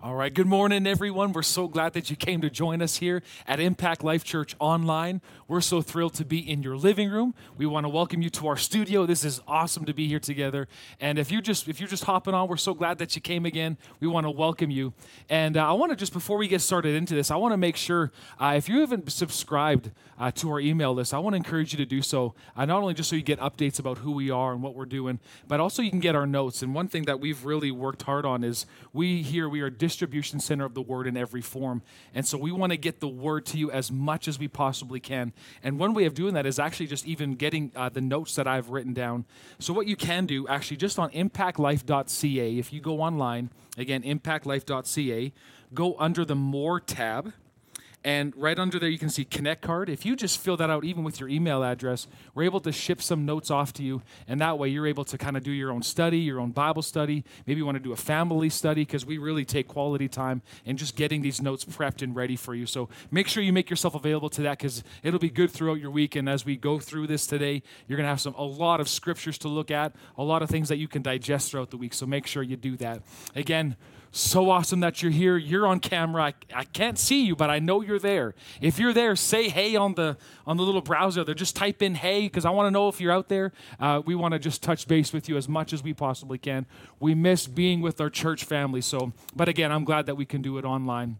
All right, good morning, everyone. We're so glad that you came to join us here at Impact Life Church Online. We're so thrilled to be in your living room. We want to welcome you to our studio. This is awesome to be here together. And if you just if you're just hopping on, we're so glad that you came again. We want to welcome you. And uh, I want to just before we get started into this, I want to make sure uh, if you haven't subscribed uh, to our email list, I want to encourage you to do so. Uh, not only just so you get updates about who we are and what we're doing, but also you can get our notes. And one thing that we've really worked hard on is we here we are distribution center of the word in every form. And so we want to get the word to you as much as we possibly can. And one way of doing that is actually just even getting uh, the notes that I've written down. So what you can do actually just on impactlife.ca, if you go online, again, impactlife.ca, go under the more tab and right under there, you can see Connect card. If you just fill that out, even with your email address, we're able to ship some notes off to you. And that way, you're able to kind of do your own study, your own Bible study. Maybe you want to do a family study because we really take quality time in just getting these notes prepped and ready for you. So make sure you make yourself available to that because it'll be good throughout your week. And as we go through this today, you're going to have some a lot of scriptures to look at, a lot of things that you can digest throughout the week. So make sure you do that. Again, so awesome that you're here. You're on camera. I, I can't see you, but I know you're there. If you're there, say hey on the on the little browser there. Just type in hey because I want to know if you're out there. Uh, we want to just touch base with you as much as we possibly can. We miss being with our church family. So, but again, I'm glad that we can do it online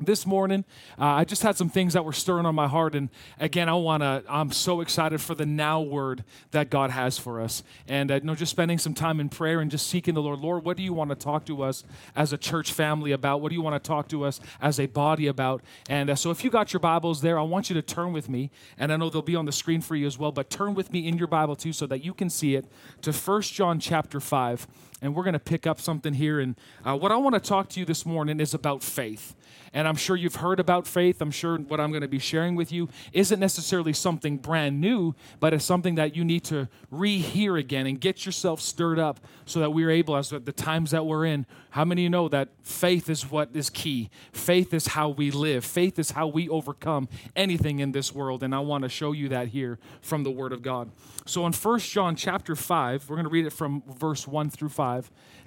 this morning uh, i just had some things that were stirring on my heart. And again i want to i'm so excited for the now word that god has for us. And uh, you know just spending some time in prayer and just seeking the lord. Lord what do you want to talk to us as a church family about? What do you want to talk to us as a body about? And uh, so if you got your bibles there i want you to turn with me and i know they'll be on the screen for you as well but turn with me in your bible too so that you can see it to First john chapter 5 and we're going to pick up something here and uh, what i want to talk to you this morning is about faith and I'm sure you've heard about faith. I'm sure what I'm going to be sharing with you isn't necessarily something brand new, but it's something that you need to rehear again and get yourself stirred up so that we're able, as the times that we're in, how many of you know that faith is what is key? Faith is how we live, faith is how we overcome anything in this world. And I want to show you that here from the Word of God. So in 1 John chapter 5, we're going to read it from verse 1 through 5.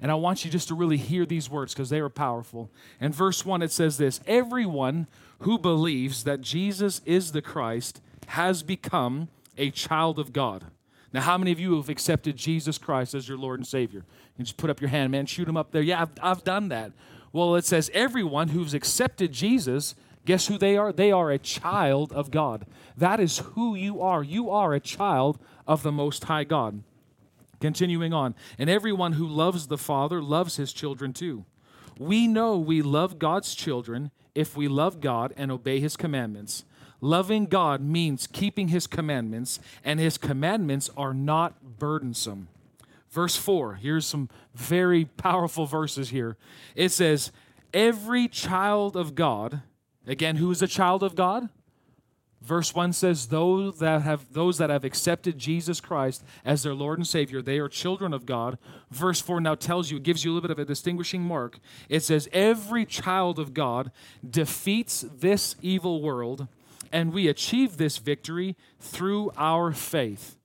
And I want you just to really hear these words because they are powerful. In verse 1, it says this Everyone who believes that Jesus is the Christ has become a child of God. Now, how many of you have accepted Jesus Christ as your Lord and Savior? You just put up your hand, man, shoot him up there. Yeah, I've, I've done that. Well, it says everyone who's accepted Jesus, guess who they are? They are a child of God. That is who you are. You are a child of the Most High God. Continuing on, and everyone who loves the Father loves his children too. We know we love God's children if we love God and obey his commandments. Loving God means keeping his commandments, and his commandments are not burdensome. Verse 4, here's some very powerful verses here. It says, Every child of God, again, who is a child of God? Verse 1 says, those that, have, those that have accepted Jesus Christ as their Lord and Savior, they are children of God. Verse 4 now tells you, gives you a little bit of a distinguishing mark. It says, Every child of God defeats this evil world, and we achieve this victory through our faith.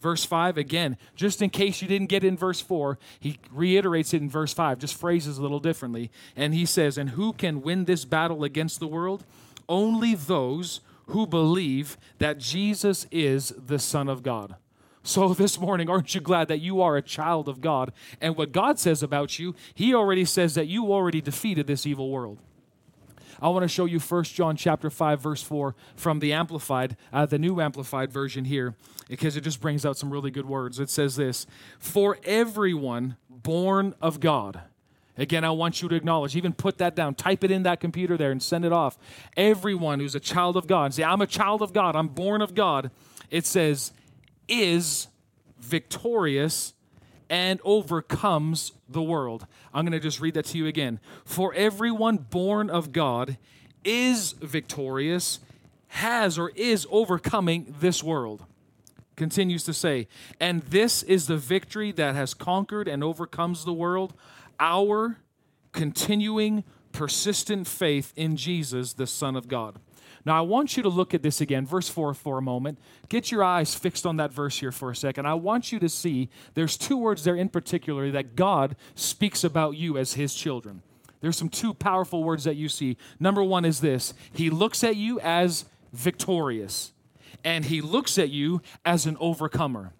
Verse 5, again, just in case you didn't get in verse 4, he reiterates it in verse 5, just phrases a little differently. And he says, And who can win this battle against the world? Only those who believe that Jesus is the Son of God. So, this morning, aren't you glad that you are a child of God? And what God says about you, He already says that you already defeated this evil world. I want to show you 1 John chapter 5 verse 4 from the amplified uh, the new amplified version here because it just brings out some really good words. It says this, "For everyone born of God Again, I want you to acknowledge, even put that down, type it in that computer there and send it off. Everyone who's a child of God, say, I'm a child of God, I'm born of God. It says, is victorious and overcomes the world. I'm going to just read that to you again. For everyone born of God is victorious, has or is overcoming this world. Continues to say, and this is the victory that has conquered and overcomes the world our continuing, persistent faith in Jesus, the Son of God. Now, I want you to look at this again, verse 4 for a moment. Get your eyes fixed on that verse here for a second. I want you to see there's two words there in particular that God speaks about you as his children. there's some two powerful words that you see. Number one is this He looks at you as victorious, and He looks at you as an overcomer.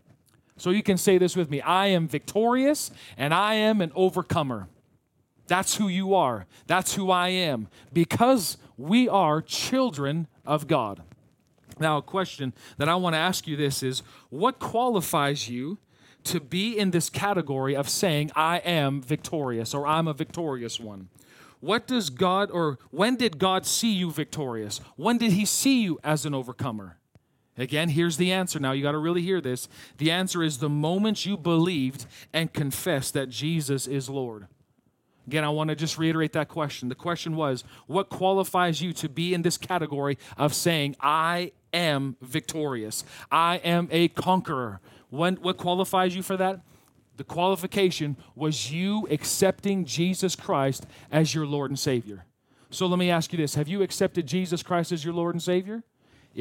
So you can say this with me I am victorious, and I am an overcomer. That's who you are. That's who I am. Because we are children of God. Now, a question that I want to ask you this is what qualifies you to be in this category of saying, I am victorious or I'm a victorious one? What does God, or when did God see you victorious? When did He see you as an overcomer? Again, here's the answer. Now, you got to really hear this. The answer is the moment you believed and confessed that Jesus is Lord. Again, I want to just reiterate that question. The question was, what qualifies you to be in this category of saying, I am victorious? I am a conqueror. When, what qualifies you for that? The qualification was you accepting Jesus Christ as your Lord and Savior. So let me ask you this Have you accepted Jesus Christ as your Lord and Savior?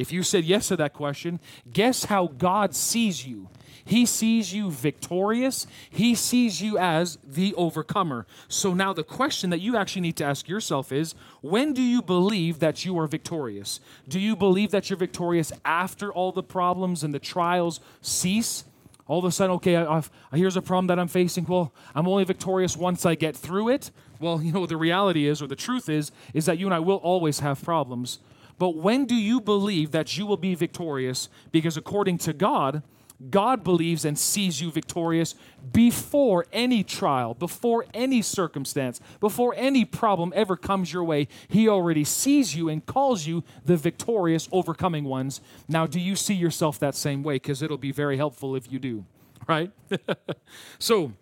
If you said yes to that question, guess how God sees you? He sees you victorious. He sees you as the overcomer. So now the question that you actually need to ask yourself is when do you believe that you are victorious? Do you believe that you're victorious after all the problems and the trials cease? all of a sudden, okay, I've, here's a problem that I'm facing. Well, I'm only victorious once I get through it. Well, you know, the reality is, or the truth is, is that you and I will always have problems. But when do you believe that you will be victorious? Because according to God, God believes and sees you victorious before any trial, before any circumstance, before any problem ever comes your way. He already sees you and calls you the victorious, overcoming ones. Now, do you see yourself that same way? Because it'll be very helpful if you do, right? so,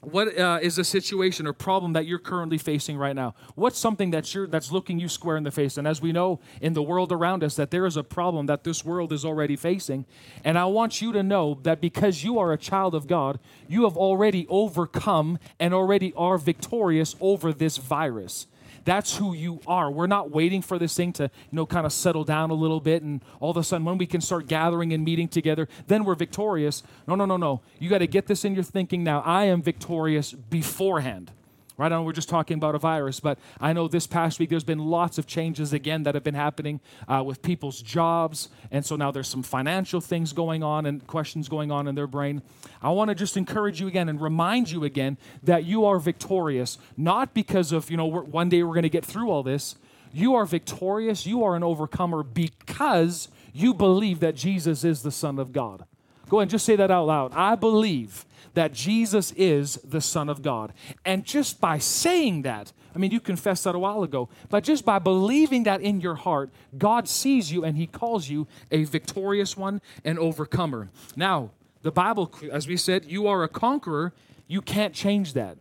what uh, is a situation or problem that you're currently facing right now? What's something that you're that's looking you square in the face? And as we know in the world around us that there is a problem that this world is already facing and i want you to know that because you are a child of god you have already overcome and already are victorious over this virus that's who you are. We're not waiting for this thing to, you know, kind of settle down a little bit and all of a sudden when we can start gathering and meeting together, then we're victorious. No, no, no, no. You got to get this in your thinking now. I am victorious beforehand. Right? I know we're just talking about a virus, but I know this past week there's been lots of changes again that have been happening uh, with people's jobs. And so now there's some financial things going on and questions going on in their brain. I want to just encourage you again and remind you again that you are victorious, not because of, you know, one day we're going to get through all this. You are victorious, you are an overcomer because you believe that Jesus is the Son of God. Go ahead and just say that out loud. I believe that Jesus is the Son of God. And just by saying that, I mean, you confessed that a while ago, but just by believing that in your heart, God sees you and He calls you a victorious one, an overcomer. Now, the Bible, as we said, you are a conqueror. You can't change that.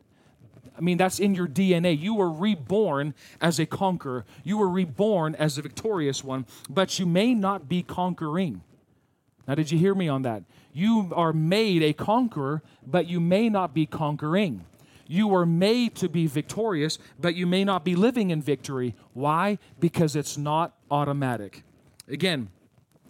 I mean, that's in your DNA. You were reborn as a conqueror, you were reborn as a victorious one, but you may not be conquering. Now, did you hear me on that? You are made a conqueror, but you may not be conquering. You were made to be victorious, but you may not be living in victory. Why? Because it's not automatic. Again,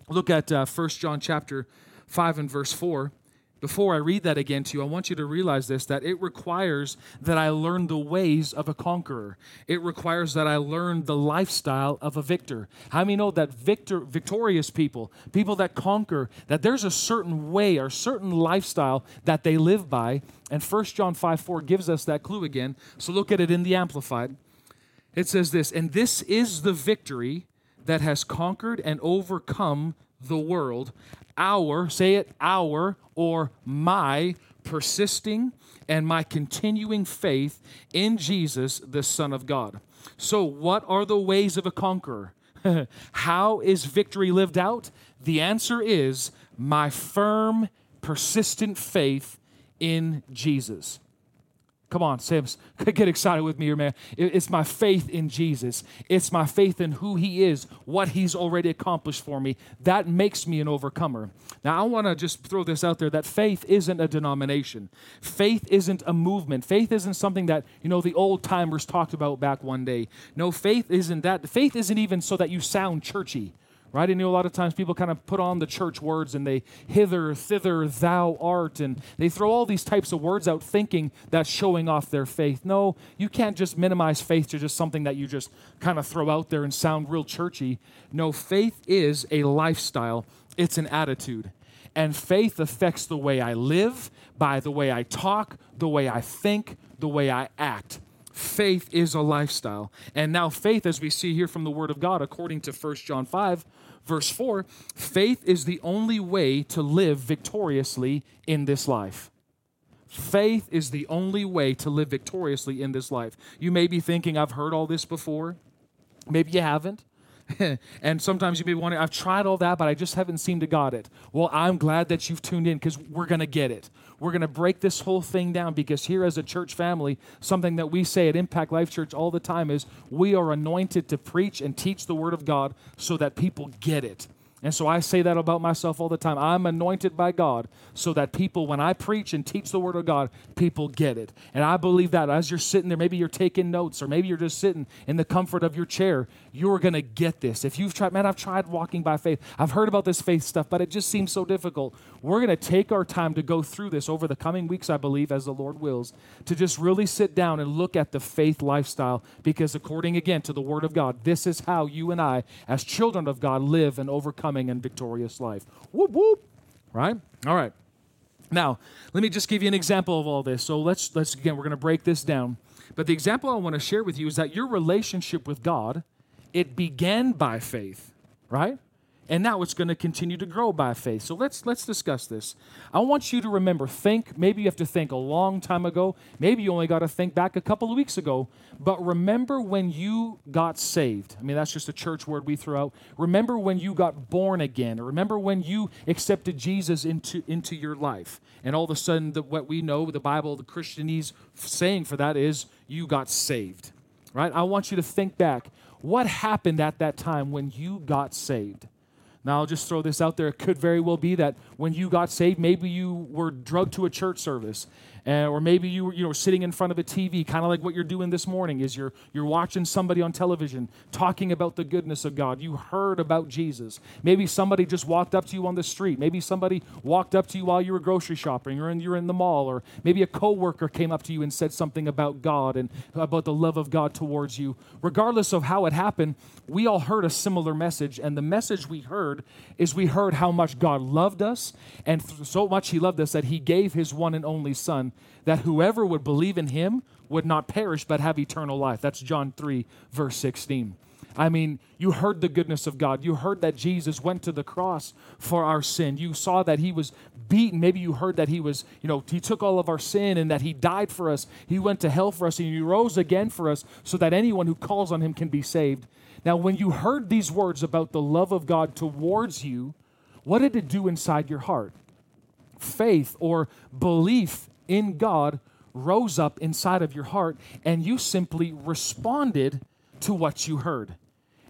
look at uh, 1 John chapter 5 and verse 4. Before I read that again to you, I want you to realize this that it requires that I learn the ways of a conqueror. It requires that I learn the lifestyle of a victor. How many know that victor, victorious people, people that conquer, that there's a certain way or certain lifestyle that they live by? And 1 John 5 4 gives us that clue again. So look at it in the Amplified. It says this, and this is the victory that has conquered and overcome the world, our, say it, our or my persisting and my continuing faith in Jesus, the Son of God. So, what are the ways of a conqueror? How is victory lived out? The answer is my firm, persistent faith in Jesus. Come on, Sims, get excited with me here, man. It's my faith in Jesus. It's my faith in who He is, what He's already accomplished for me. That makes me an overcomer. Now, I want to just throw this out there that faith isn't a denomination. Faith isn't a movement. Faith isn't something that, you know, the old timers talked about back one day. No, faith isn't that. Faith isn't even so that you sound churchy right? You know, a lot of times people kind of put on the church words and they hither, thither, thou art, and they throw all these types of words out thinking that's showing off their faith. No, you can't just minimize faith to just something that you just kind of throw out there and sound real churchy. No, faith is a lifestyle, it's an attitude. And faith affects the way I live, by the way I talk, the way I think, the way I act faith is a lifestyle. And now, faith, as we see here from the Word of God, according to 1 John 5, verse 4, faith is the only way to live victoriously in this life. Faith is the only way to live victoriously in this life. You may be thinking, I've heard all this before. Maybe you haven't. and sometimes you may be wondering, I've tried all that, but I just haven't seemed to got it. Well, I'm glad that you've tuned in because we're going to get it. We're going to break this whole thing down because here, as a church family, something that we say at Impact Life Church all the time is we are anointed to preach and teach the Word of God so that people get it. And so I say that about myself all the time. I'm anointed by God so that people, when I preach and teach the Word of God, people get it. And I believe that as you're sitting there, maybe you're taking notes or maybe you're just sitting in the comfort of your chair, you're going to get this. If you've tried, man, I've tried walking by faith. I've heard about this faith stuff, but it just seems so difficult. We're going to take our time to go through this over the coming weeks, I believe, as the Lord wills, to just really sit down and look at the faith lifestyle because, according again to the Word of God, this is how you and I, as children of God, live an overcoming and victorious life. Whoop, whoop. Right? All right. Now, let me just give you an example of all this. So let's let's again, we're going to break this down. But the example I want to share with you is that your relationship with God it began by faith, right? And now it's going to continue to grow by faith. So let's let's discuss this. I want you to remember think, maybe you have to think a long time ago, maybe you only got to think back a couple of weeks ago, but remember when you got saved. I mean, that's just a church word we throw out. Remember when you got born again, remember when you accepted Jesus into into your life. And all of a sudden the, what we know, the Bible, the Christianese saying for that is you got saved. Right? I want you to think back what happened at that time when you got saved? Now, I'll just throw this out there. It could very well be that when you got saved, maybe you were drugged to a church service uh, or maybe you were you know, sitting in front of a TV, kind of like what you're doing this morning, is you're, you're watching somebody on television talking about the goodness of God. You heard about Jesus. Maybe somebody just walked up to you on the street. Maybe somebody walked up to you while you were grocery shopping or in, you're in the mall. Or maybe a coworker came up to you and said something about God and about the love of God towards you. Regardless of how it happened, we all heard a similar message. And the message we heard is we heard how much God loved us and so much He loved us that He gave His one and only Son that whoever would believe in him would not perish but have eternal life. That's John 3, verse 16. I mean, you heard the goodness of God. You heard that Jesus went to the cross for our sin. You saw that he was beaten. Maybe you heard that he was, you know, he took all of our sin and that he died for us. He went to hell for us and he rose again for us so that anyone who calls on him can be saved. Now, when you heard these words about the love of God towards you, what did it do inside your heart? Faith or belief in God rose up inside of your heart and you simply responded to what you heard.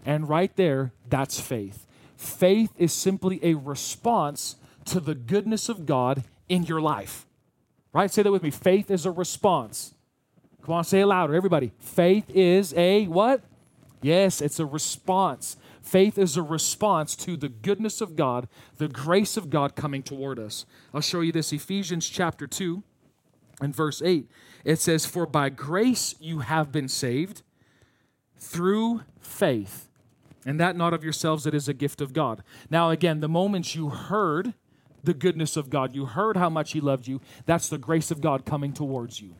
And right there, that's faith. Faith is simply a response to the goodness of God in your life. Right? Say that with me. Faith is a response. Come on, say it louder, everybody. Faith is a what? Yes, it's a response. Faith is a response to the goodness of God, the grace of God coming toward us. I'll show you this Ephesians chapter 2 in verse 8, it says, For by grace you have been saved through faith, and that not of yourselves, it is a gift of God. Now, again, the moment you heard the goodness of God, you heard how much He loved you, that's the grace of God coming towards you.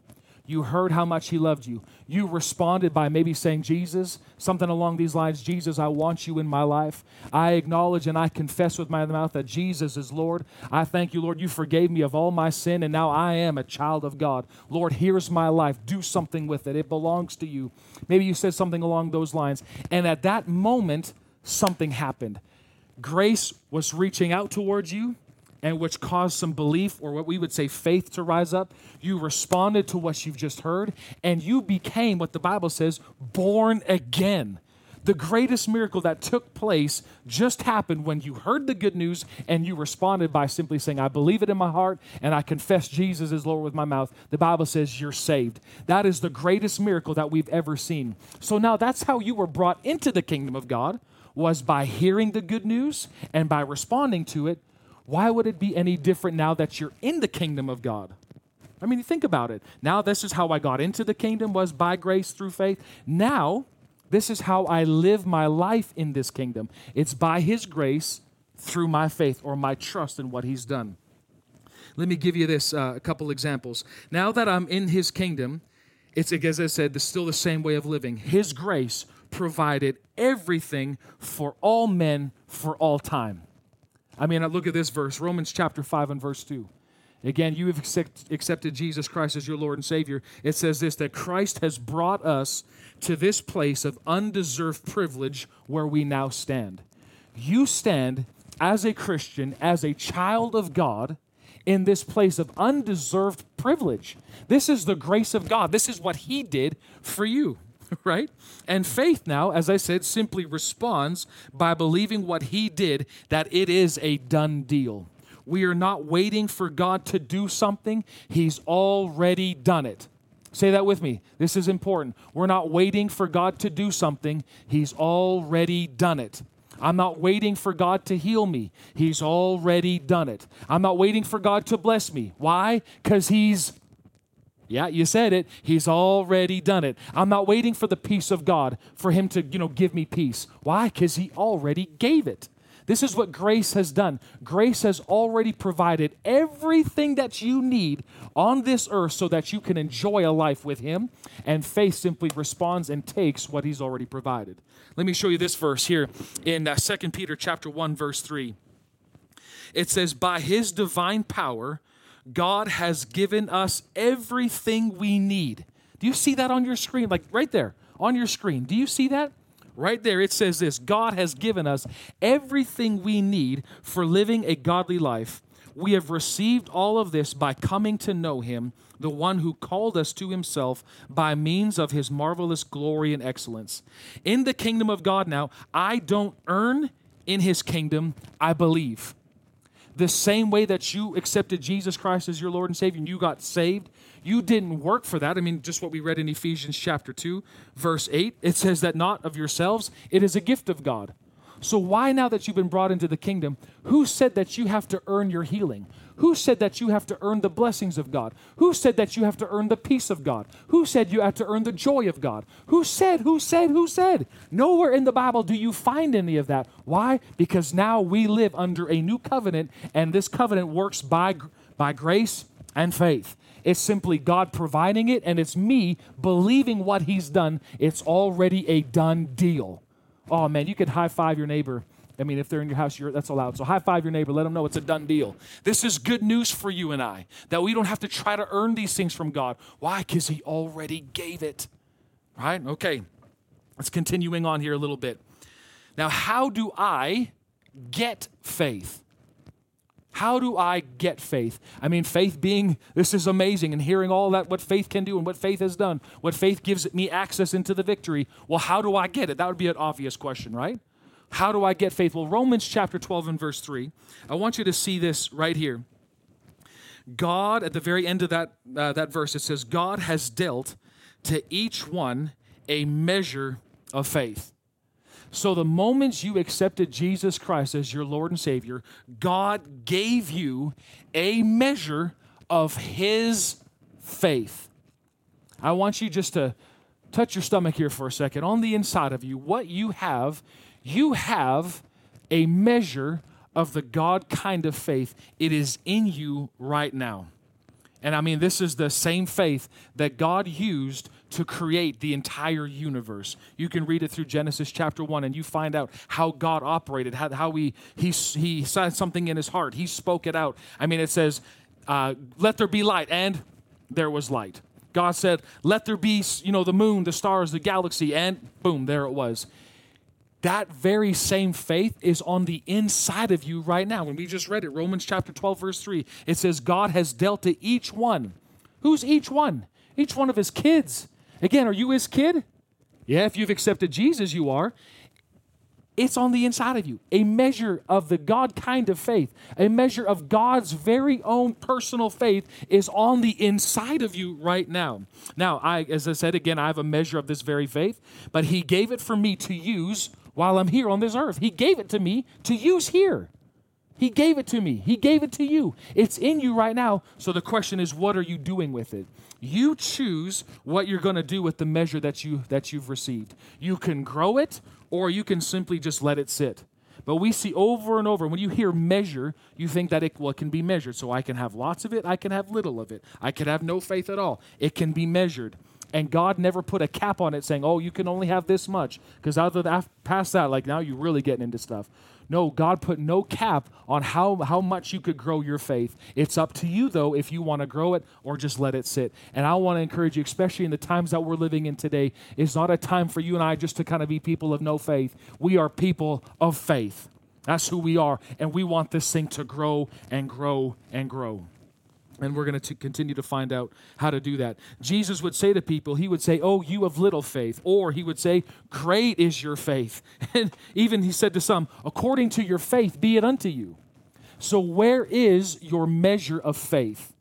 You heard how much He loved you. You responded by maybe saying, Jesus, something along these lines Jesus, I want you in my life. I acknowledge and I confess with my mouth that Jesus is Lord. I thank you, Lord, you forgave me of all my sin, and now I am a child of God. Lord, here's my life. Do something with it. It belongs to you. Maybe you said something along those lines. And at that moment, something happened. Grace was reaching out towards you and which caused some belief or what we would say faith to rise up. You responded to what you've just heard, and you became what the Bible says born again. The greatest miracle that took place just happened when you heard the good news and you responded by simply saying, I believe it in my heart and I confess Jesus is Lord with my mouth. The Bible says you're saved. That is the greatest miracle that we've ever seen. So now that's how you were brought into the kingdom of God was by hearing the good news and by responding to it, why would it be any different now that you're in the kingdom of God? I mean, think about it. Now, this is how I got into the kingdom was by grace through faith. Now, this is how I live my life in this kingdom. It's by his grace through my faith or my trust in what he's done. Let me give you this uh, a couple examples. Now that I'm in his kingdom, it's as I said, it's still the same way of living. His grace provided everything for all men for all time. I mean, look at this verse, Romans chapter 5 and verse 2. Again, you have accepted Jesus Christ as your Lord and Savior. It says this that Christ has brought us to this place of undeserved privilege where we now stand. You stand as a Christian, as a child of God, in this place of undeserved privilege. This is the grace of God. This is what He did for you, right? And faith now, as I said, simply responds by believing what He did, that it is a done deal. We are not waiting for God to do something, He's already done it. Say that with me. This is important. We're not waiting for God to do something, He's already done it. I'm not waiting for God to heal me. He's already done it. I'm not waiting for God to bless me. Why? Because He's, yeah, you said it. He's already done it. I'm not waiting for the peace of God for Him to, you know, give me peace. Why? Because He already gave it. This is what grace has done. Grace has already provided everything that you need on this earth so that you can enjoy a life with Him, and faith simply responds and takes what He's already provided. Let me show you this verse here in uh, 2 Peter chapter 1 verse 3. It says by his divine power God has given us everything we need. Do you see that on your screen like right there on your screen? Do you see that? Right there, it says this God has given us everything we need for living a godly life. We have received all of this by coming to know Him, the one who called us to Himself by means of His marvelous glory and excellence. In the kingdom of God now, I don't earn in His kingdom, I believe. The same way that you accepted Jesus Christ as your Lord and Savior and you got saved, you didn't work for that. I mean, just what we read in Ephesians chapter 2, verse 8, it says that not of yourselves, it is a gift of God. So, why now that you've been brought into the kingdom, who said that you have to earn your healing? Who said that you have to earn the blessings of God? Who said that you have to earn the peace of God? Who said you have to earn the joy of God? Who said, who said, who said? Nowhere in the Bible do you find any of that. Why? Because now we live under a new covenant, and this covenant works by, by grace and faith. It's simply God providing it, and it's me believing what He's done. It's already a done deal. Oh man, you could high five your neighbor. I mean, if they're in your house, that's allowed. So high five your neighbor. Let them know it's a done deal. This is good news for you and I that we don't have to try to earn these things from God. Why? Because He already gave it. Right? Okay. Let's continuing on here a little bit. Now, how do I get faith? How do I get faith? I mean, faith being, this is amazing, and hearing all that, what faith can do and what faith has done, what faith gives me access into the victory. Well, how do I get it? That would be an obvious question, right? How do I get faith? Well, Romans chapter 12 and verse 3, I want you to see this right here. God, at the very end of that, uh, that verse, it says, God has dealt to each one a measure of faith. So, the moment you accepted Jesus Christ as your Lord and Savior, God gave you a measure of His faith. I want you just to touch your stomach here for a second. On the inside of you, what you have, you have a measure of the God kind of faith. It is in you right now. And I mean, this is the same faith that God used to create the entire universe. You can read it through Genesis chapter 1 and you find out how God operated, how, how he, he, he said something in his heart. He spoke it out. I mean, it says, uh, let there be light, and there was light. God said, let there be, you know, the moon, the stars, the galaxy, and boom, there it was. That very same faith is on the inside of you right now. When we just read it, Romans chapter 12, verse 3, it says, God has dealt to each one. Who's each one? Each one of his kids. Again, are you his kid? Yeah, if you've accepted Jesus, you are. It's on the inside of you. A measure of the God kind of faith, a measure of God's very own personal faith is on the inside of you right now. Now, I as I said again, I have a measure of this very faith, but he gave it for me to use while I'm here on this earth. He gave it to me to use here. He gave it to me. He gave it to you. It's in you right now. So the question is what are you doing with it? You choose what you're going to do with the measure that you that you've received. You can grow it or you can simply just let it sit. But we see over and over when you hear measure, you think that it, well, it can be measured. So I can have lots of it, I can have little of it. I could have no faith at all. It can be measured. And God never put a cap on it saying, oh, you can only have this much. Because after past that, like now you're really getting into stuff. No, God put no cap on how, how much you could grow your faith. It's up to you, though, if you want to grow it or just let it sit. And I want to encourage you, especially in the times that we're living in today, it's not a time for you and I just to kind of be people of no faith. We are people of faith. That's who we are. And we want this thing to grow and grow and grow. And we're going to continue to find out how to do that. Jesus would say to people, He would say, Oh, you of little faith. Or He would say, Great is your faith. And even He said to some, According to your faith, be it unto you. So, where is your measure of faith?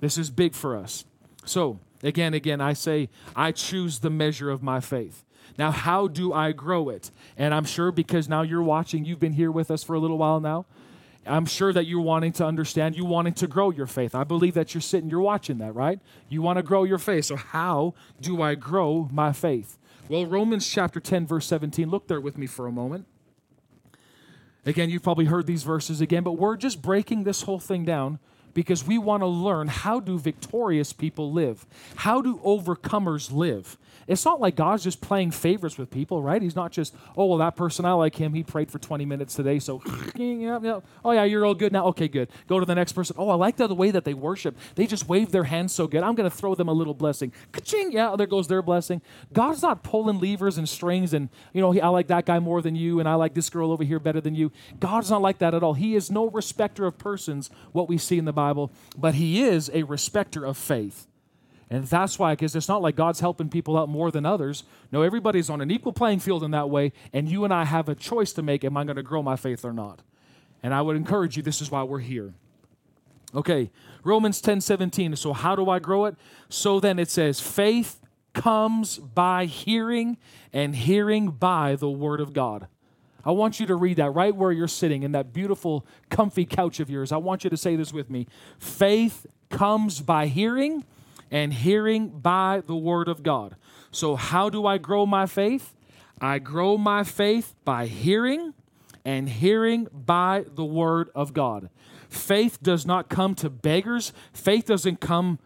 This is big for us. So, again, again, I say, I choose the measure of my faith. Now, how do I grow it? And I'm sure because now you're watching, you've been here with us for a little while now. I'm sure that you're wanting to understand, you wanting to grow your faith. I believe that you're sitting, you're watching that, right? You want to grow your faith. So, how do I grow my faith? Well, Romans chapter 10, verse 17, look there with me for a moment. Again, you've probably heard these verses again, but we're just breaking this whole thing down because we want to learn how do victorious people live? How do overcomers live? It's not like God's just playing favorites with people, right? He's not just, oh, well, that person, I like him. He prayed for 20 minutes today, so, oh, yeah, you're all good now. Okay, good. Go to the next person. Oh, I like the way that they worship. They just wave their hands so good. I'm going to throw them a little blessing. Ka-ching! Yeah, there goes their blessing. God's not pulling levers and strings and, you know, I like that guy more than you, and I like this girl over here better than you. God's not like that at all. He is no respecter of persons, what we see in the Bible, but He is a respecter of faith. And that's why, because it's not like God's helping people out more than others. No, everybody's on an equal playing field in that way, and you and I have a choice to make am I going to grow my faith or not? And I would encourage you, this is why we're here. Okay, Romans 10 17. So, how do I grow it? So then it says, faith comes by hearing, and hearing by the word of God. I want you to read that right where you're sitting in that beautiful, comfy couch of yours. I want you to say this with me Faith comes by hearing, and hearing by the word of God. So, how do I grow my faith? I grow my faith by hearing and hearing by the word of God. Faith does not come to beggars. Faith doesn't come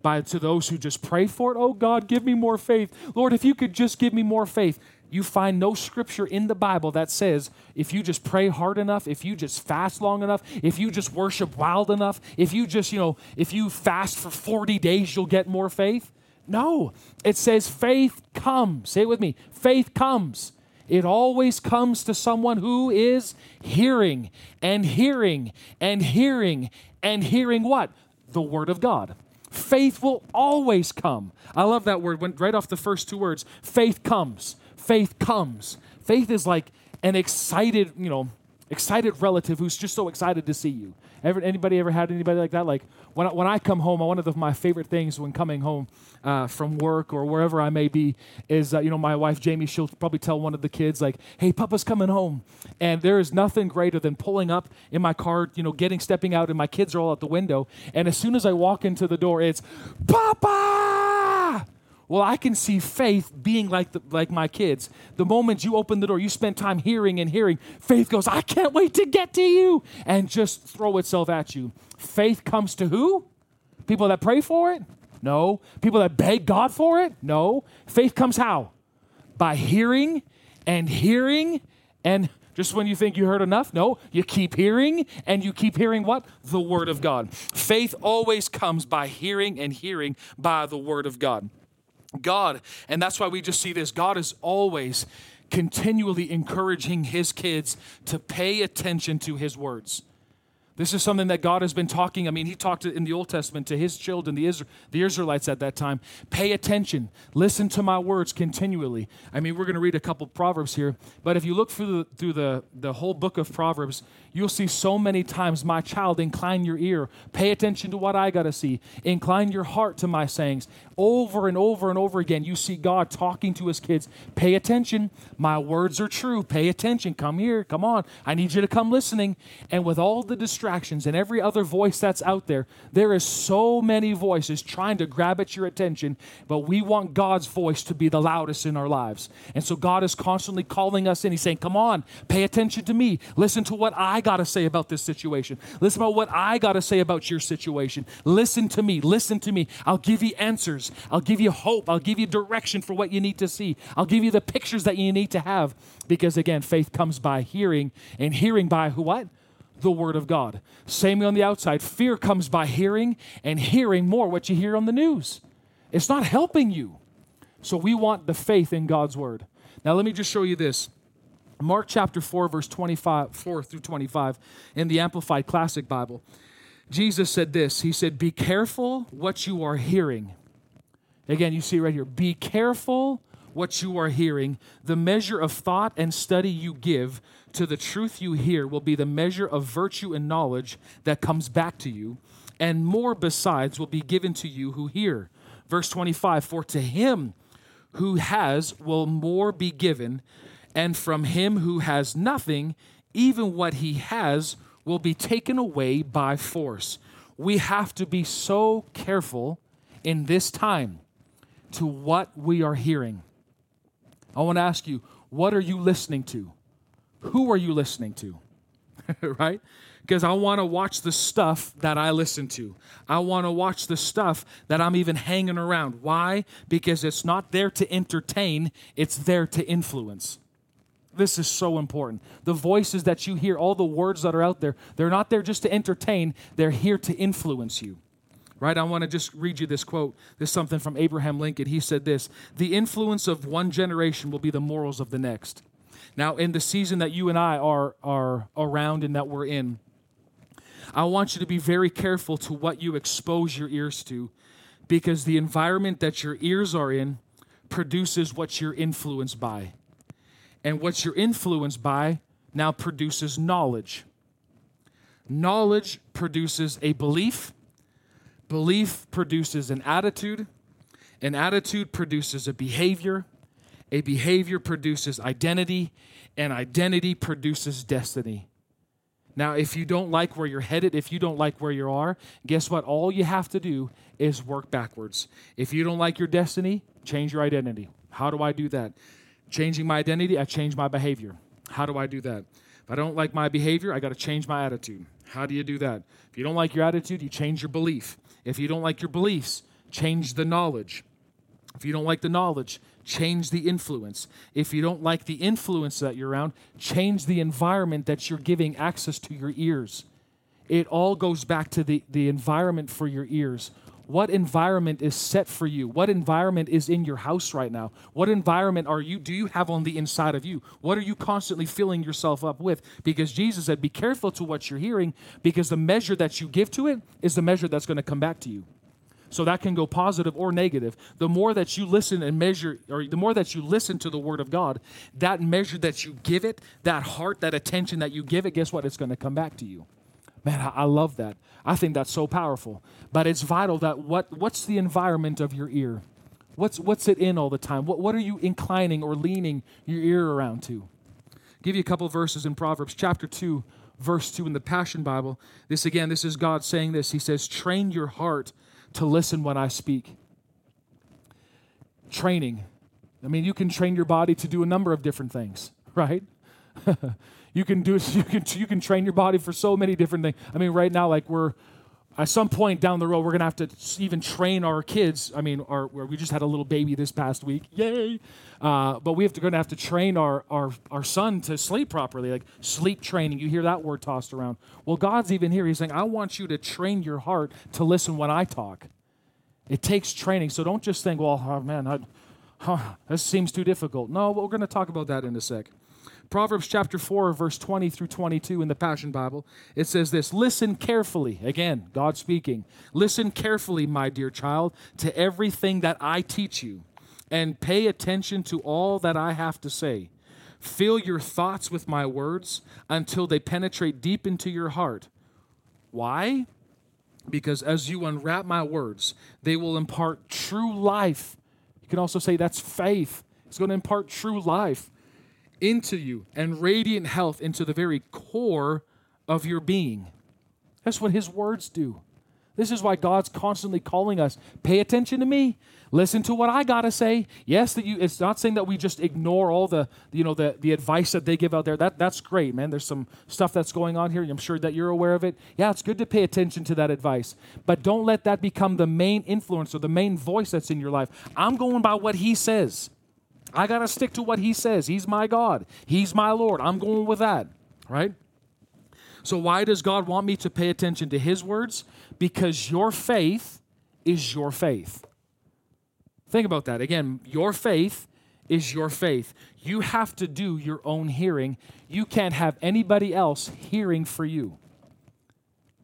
by to those who just pray for it. Oh God, give me more faith. Lord, if you could just give me more faith you find no scripture in the Bible that says if you just pray hard enough, if you just fast long enough, if you just worship wild enough, if you just, you know, if you fast for 40 days, you'll get more faith. No, it says faith comes. Say it with me faith comes. It always comes to someone who is hearing and hearing and hearing and hearing what? The Word of God. Faith will always come. I love that word. Went right off the first two words. Faith comes faith comes. Faith is like an excited, you know, excited relative who's just so excited to see you. Ever, anybody ever had anybody like that? Like when I, when I come home, one of the, my favorite things when coming home uh, from work or wherever I may be is, uh, you know, my wife Jamie, she'll probably tell one of the kids like, "Hey, Papa's coming home," and there is nothing greater than pulling up in my car, you know, getting stepping out, and my kids are all out the window, and as soon as I walk into the door, it's Papa. Well, I can see faith being like, the, like my kids. The moment you open the door, you spend time hearing and hearing, faith goes, I can't wait to get to you, and just throw itself at you. Faith comes to who? People that pray for it? No. People that beg God for it? No. Faith comes how? By hearing and hearing and just when you think you heard enough, no, you keep hearing and you keep hearing what? The Word of God. Faith always comes by hearing and hearing by the Word of God. God, and that's why we just see this God is always continually encouraging his kids to pay attention to his words. This is something that God has been talking. I mean, He talked in the Old Testament to His children, the, Isra- the Israelites at that time. Pay attention. Listen to my words continually. I mean, we're going to read a couple Proverbs here, but if you look through the, through the, the whole book of Proverbs, you'll see so many times, my child, incline your ear. Pay attention to what I got to see. Incline your heart to my sayings. Over and over and over again, you see God talking to His kids. Pay attention. My words are true. Pay attention. Come here. Come on. I need you to come listening. And with all the distractions, distractions and every other voice that's out there, there is so many voices trying to grab at your attention, but we want God's voice to be the loudest in our lives. And so God is constantly calling us in. He's saying, Come on, pay attention to me. Listen to what I got to say about this situation. Listen about what I got to say about your situation. Listen to me. Listen to me. I'll give you answers. I'll give you hope. I'll give you direction for what you need to see. I'll give you the pictures that you need to have. Because again, faith comes by hearing, and hearing by who what? The Word of God. Same on the outside. Fear comes by hearing, and hearing more what you hear on the news. It's not helping you. So we want the faith in God's Word. Now, let me just show you this. Mark chapter 4, verse 25, 4 through 25 in the Amplified Classic Bible. Jesus said this He said, Be careful what you are hearing. Again, you see right here. Be careful what you are hearing. The measure of thought and study you give to the truth you hear will be the measure of virtue and knowledge that comes back to you, and more besides will be given to you who hear. Verse 25 For to him who has will more be given, and from him who has nothing, even what he has will be taken away by force. We have to be so careful in this time to what we are hearing. I want to ask you, what are you listening to? who are you listening to? right? Because I want to watch the stuff that I listen to. I want to watch the stuff that I'm even hanging around. Why? Because it's not there to entertain, it's there to influence. This is so important. The voices that you hear, all the words that are out there, they're not there just to entertain, they're here to influence you. Right? I want to just read you this quote. This is something from Abraham Lincoln. He said this The influence of one generation will be the morals of the next. Now, in the season that you and I are, are around and that we're in, I want you to be very careful to what you expose your ears to because the environment that your ears are in produces what you're influenced by. And what you're influenced by now produces knowledge. Knowledge produces a belief, belief produces an attitude, an attitude produces a behavior, a behavior produces identity, and identity produces destiny. Now, if you don't like where you're headed, if you don't like where you are, guess what? All you have to do is work backwards. If you don't like your destiny, change your identity. How do I do that? Changing my identity, I change my behavior. How do I do that? If I don't like my behavior, I got to change my attitude. How do you do that? If you don't like your attitude, you change your belief. If you don't like your beliefs, change the knowledge. If you don't like the knowledge, change the influence. If you don't like the influence that you're around, change the environment that you're giving access to your ears. It all goes back to the, the environment for your ears. What environment is set for you? What environment is in your house right now? What environment are you do you have on the inside of you? What are you constantly filling yourself up with? Because Jesus said, be careful to what you're hearing, because the measure that you give to it is the measure that's going to come back to you. So that can go positive or negative. The more that you listen and measure, or the more that you listen to the Word of God, that measure that you give it, that heart, that attention that you give it, guess what? It's going to come back to you. Man, I, love that. I think that's so powerful. But it's vital that what, what's the environment of your ear? What's, what's it in all the time? What, what are you inclining or leaning your ear around to? give you a couple verses in Proverbs chapter 2, verse 2 in the Passion Bible. This again, this is God saying this. He says, Train your heart to listen when I speak. Training. I mean, you can train your body to do a number of different things, right? you can do you can you can train your body for so many different things. I mean, right now, like we're at some point down the road, we're gonna have to even train our kids. I mean, our, we just had a little baby this past week, yay! Uh, but we have to gonna have to train our, our our son to sleep properly, like sleep training. You hear that word tossed around. Well, God's even here. He's saying, I want you to train your heart to listen when I talk. It takes training, so don't just think, well, oh, man, I, huh, this seems too difficult. No, we're gonna talk about that in a sec. Proverbs chapter 4, verse 20 through 22 in the Passion Bible, it says this Listen carefully, again, God speaking. Listen carefully, my dear child, to everything that I teach you, and pay attention to all that I have to say. Fill your thoughts with my words until they penetrate deep into your heart. Why? Because as you unwrap my words, they will impart true life. You can also say that's faith. It's going to impart true life into you and radiant health into the very core of your being. That's what his words do. This is why God's constantly calling us pay attention to me. Listen to what I got to say. Yes, that you it's not saying that we just ignore all the you know the the advice that they give out there. That that's great, man. There's some stuff that's going on here. I'm sure that you're aware of it. Yeah, it's good to pay attention to that advice. But don't let that become the main influence or the main voice that's in your life. I'm going by what he says. I got to stick to what he says. He's my God. He's my Lord. I'm going with that, right? So, why does God want me to pay attention to his words? Because your faith is your faith. Think about that. Again, your faith is your faith. You have to do your own hearing. You can't have anybody else hearing for you.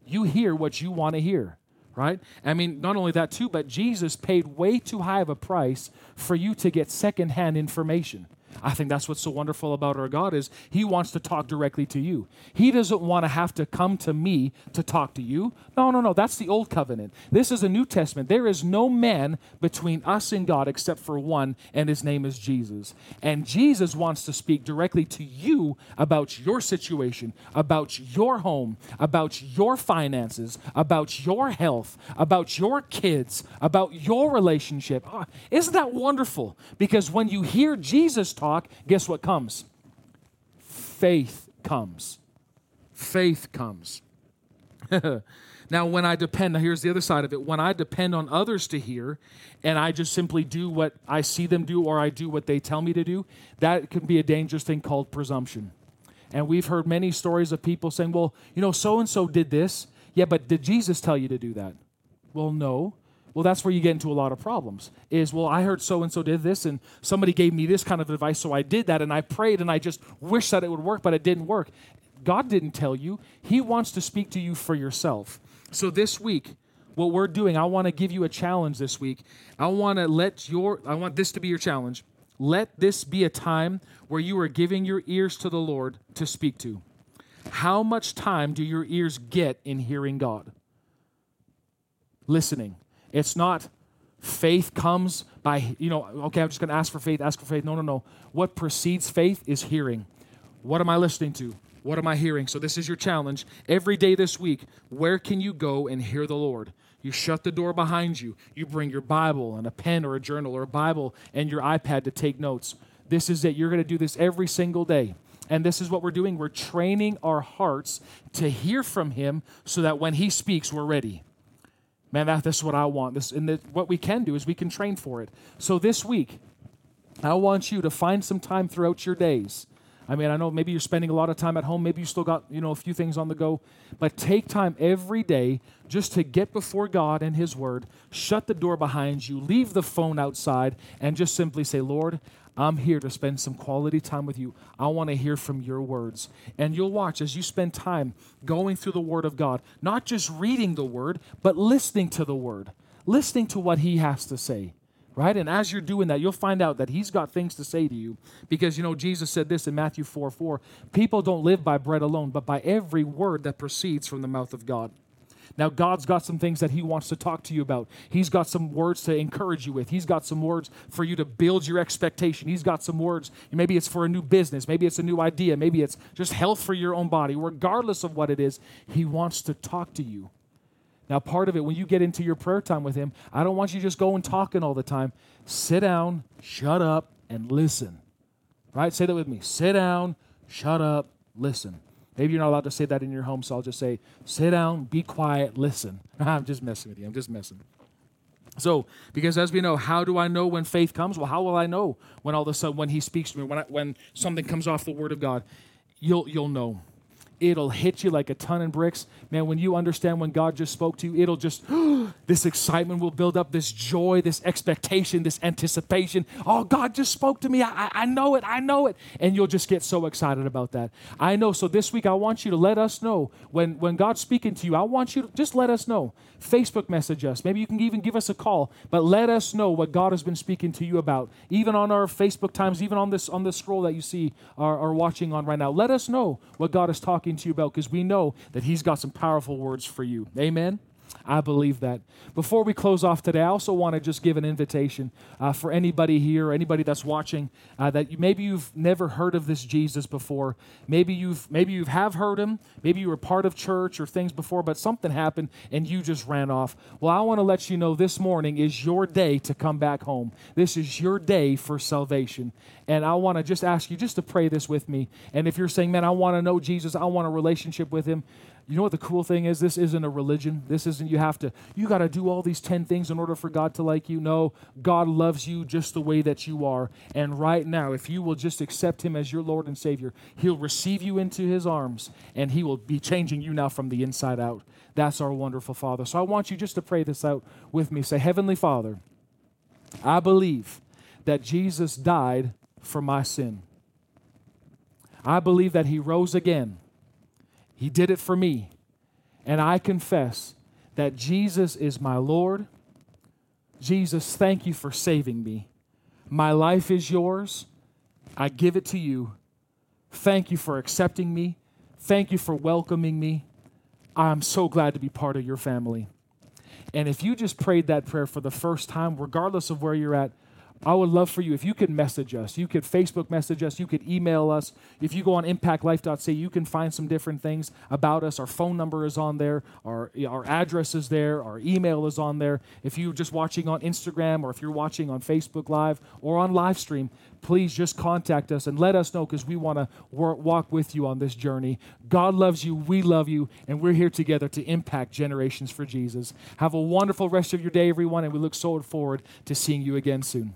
You hear what you want to hear right? I mean, not only that, too, but Jesus paid way too high of a price for you to get secondhand information. I think that's what's so wonderful about our God is he wants to talk directly to you. He doesn't want to have to come to me to talk to you. No, no, no, that's the old covenant. This is a New Testament. There is no man between us and God except for one, and his name is Jesus. And Jesus wants to speak directly to you about your situation, about your home, about your finances, about your health, about your kids, about your relationship. Oh, isn't that wonderful? Because when you hear Jesus talk, guess what comes? Faith comes. Faith comes. now, when I depend, here's the other side of it. When I depend on others to hear and I just simply do what I see them do or I do what they tell me to do, that can be a dangerous thing called presumption. And we've heard many stories of people saying, well, you know, so and so did this. Yeah, but did Jesus tell you to do that? Well, no. Well, that's where you get into a lot of problems. Is, well, I heard so and so did this, and somebody gave me this kind of advice, so I did that, and I prayed, and I just wish that it would work, but it didn't work. God didn't tell you. He wants to speak to you for yourself. So this week, what we're doing, I want to give you a challenge this week. I want to let your, I want this to be your challenge. Let this be a time where you are giving your ears to the Lord to speak to. How much time do your ears get in hearing God? Listening. It's not faith comes by, you know, okay, I'm just going to ask for faith, ask for faith. No, no, no. What precedes faith is hearing. What am I listening to? What am I hearing? So, this is your challenge. Every day this week, where can you go and hear the Lord? You shut the door behind you. You bring your Bible and a pen or a journal or a Bible and your iPad to take notes. This is it. You're going to do this every single day. And this is what we're doing. We're training our hearts to hear from Him so that when He speaks, we're ready. Man, that, this is what I want. This, and what we can do is we can train for it. So this week, I want you to find some time throughout your days. I mean, I know maybe you're spending a lot of time at home. Maybe you still got, you know, a few things on the go. But take time every day just to get before God and His Word. Shut the door behind you. Leave the phone outside and just simply say, Lord, I'm here to spend some quality time with you. I want to hear from your words. And you'll watch as you spend time going through the Word of God, not just reading the Word, but listening to the Word, listening to what He has to say. Right? And as you're doing that, you'll find out that he's got things to say to you. Because, you know, Jesus said this in Matthew 4 4 People don't live by bread alone, but by every word that proceeds from the mouth of God. Now, God's got some things that He wants to talk to you about. He's got some words to encourage you with. He's got some words for you to build your expectation. He's got some words. Maybe it's for a new business. Maybe it's a new idea. Maybe it's just health for your own body. Regardless of what it is, He wants to talk to you. Now, part of it, when you get into your prayer time with Him, I don't want you just going talking all the time. Sit down, shut up, and listen. Right? Say that with me. Sit down, shut up, listen. Maybe you're not allowed to say that in your home, so I'll just say, sit down, be quiet, listen. I'm just messing with you. I'm just messing. So, because as we know, how do I know when faith comes? Well, how will I know when all of a sudden when He speaks to me, when I, when something comes off the Word of God? You'll you'll know. It'll hit you like a ton of bricks. Man, when you understand when God just spoke to you, it'll just, this excitement will build up, this joy, this expectation, this anticipation. Oh, God just spoke to me. I, I know it. I know it. And you'll just get so excited about that. I know. So this week, I want you to let us know when, when God's speaking to you, I want you to just let us know. Facebook message us. Maybe you can even give us a call, but let us know what God has been speaking to you about. Even on our Facebook times, even on this on the scroll that you see are, are watching on right now. Let us know what God is talking to you about because we know that He's got some powerful words for you. Amen. I believe that. Before we close off today, I also want to just give an invitation uh, for anybody here, anybody that's watching, uh, that you, maybe you've never heard of this Jesus before. Maybe you've maybe you have heard him. Maybe you were part of church or things before, but something happened and you just ran off. Well, I want to let you know this morning is your day to come back home. This is your day for salvation, and I want to just ask you just to pray this with me. And if you're saying, "Man, I want to know Jesus. I want a relationship with Him," You know what the cool thing is? This isn't a religion. This isn't you have to, you got to do all these 10 things in order for God to like you. No, God loves you just the way that you are. And right now, if you will just accept Him as your Lord and Savior, He'll receive you into His arms and He will be changing you now from the inside out. That's our wonderful Father. So I want you just to pray this out with me. Say, Heavenly Father, I believe that Jesus died for my sin. I believe that He rose again he did it for me. And I confess that Jesus is my Lord. Jesus, thank you for saving me. My life is yours. I give it to you. Thank you for accepting me. Thank you for welcoming me. I'm so glad to be part of your family. And if you just prayed that prayer for the first time, regardless of where you're at, I would love for you if you could message us. You could Facebook message us. You could email us. If you go on impactlife.ca, you can find some different things about us. Our phone number is on there. Our, our address is there. Our email is on there. If you're just watching on Instagram or if you're watching on Facebook Live or on live stream, please just contact us and let us know because we want to walk with you on this journey. God loves you. We love you. And we're here together to impact generations for Jesus. Have a wonderful rest of your day, everyone. And we look so forward to seeing you again soon.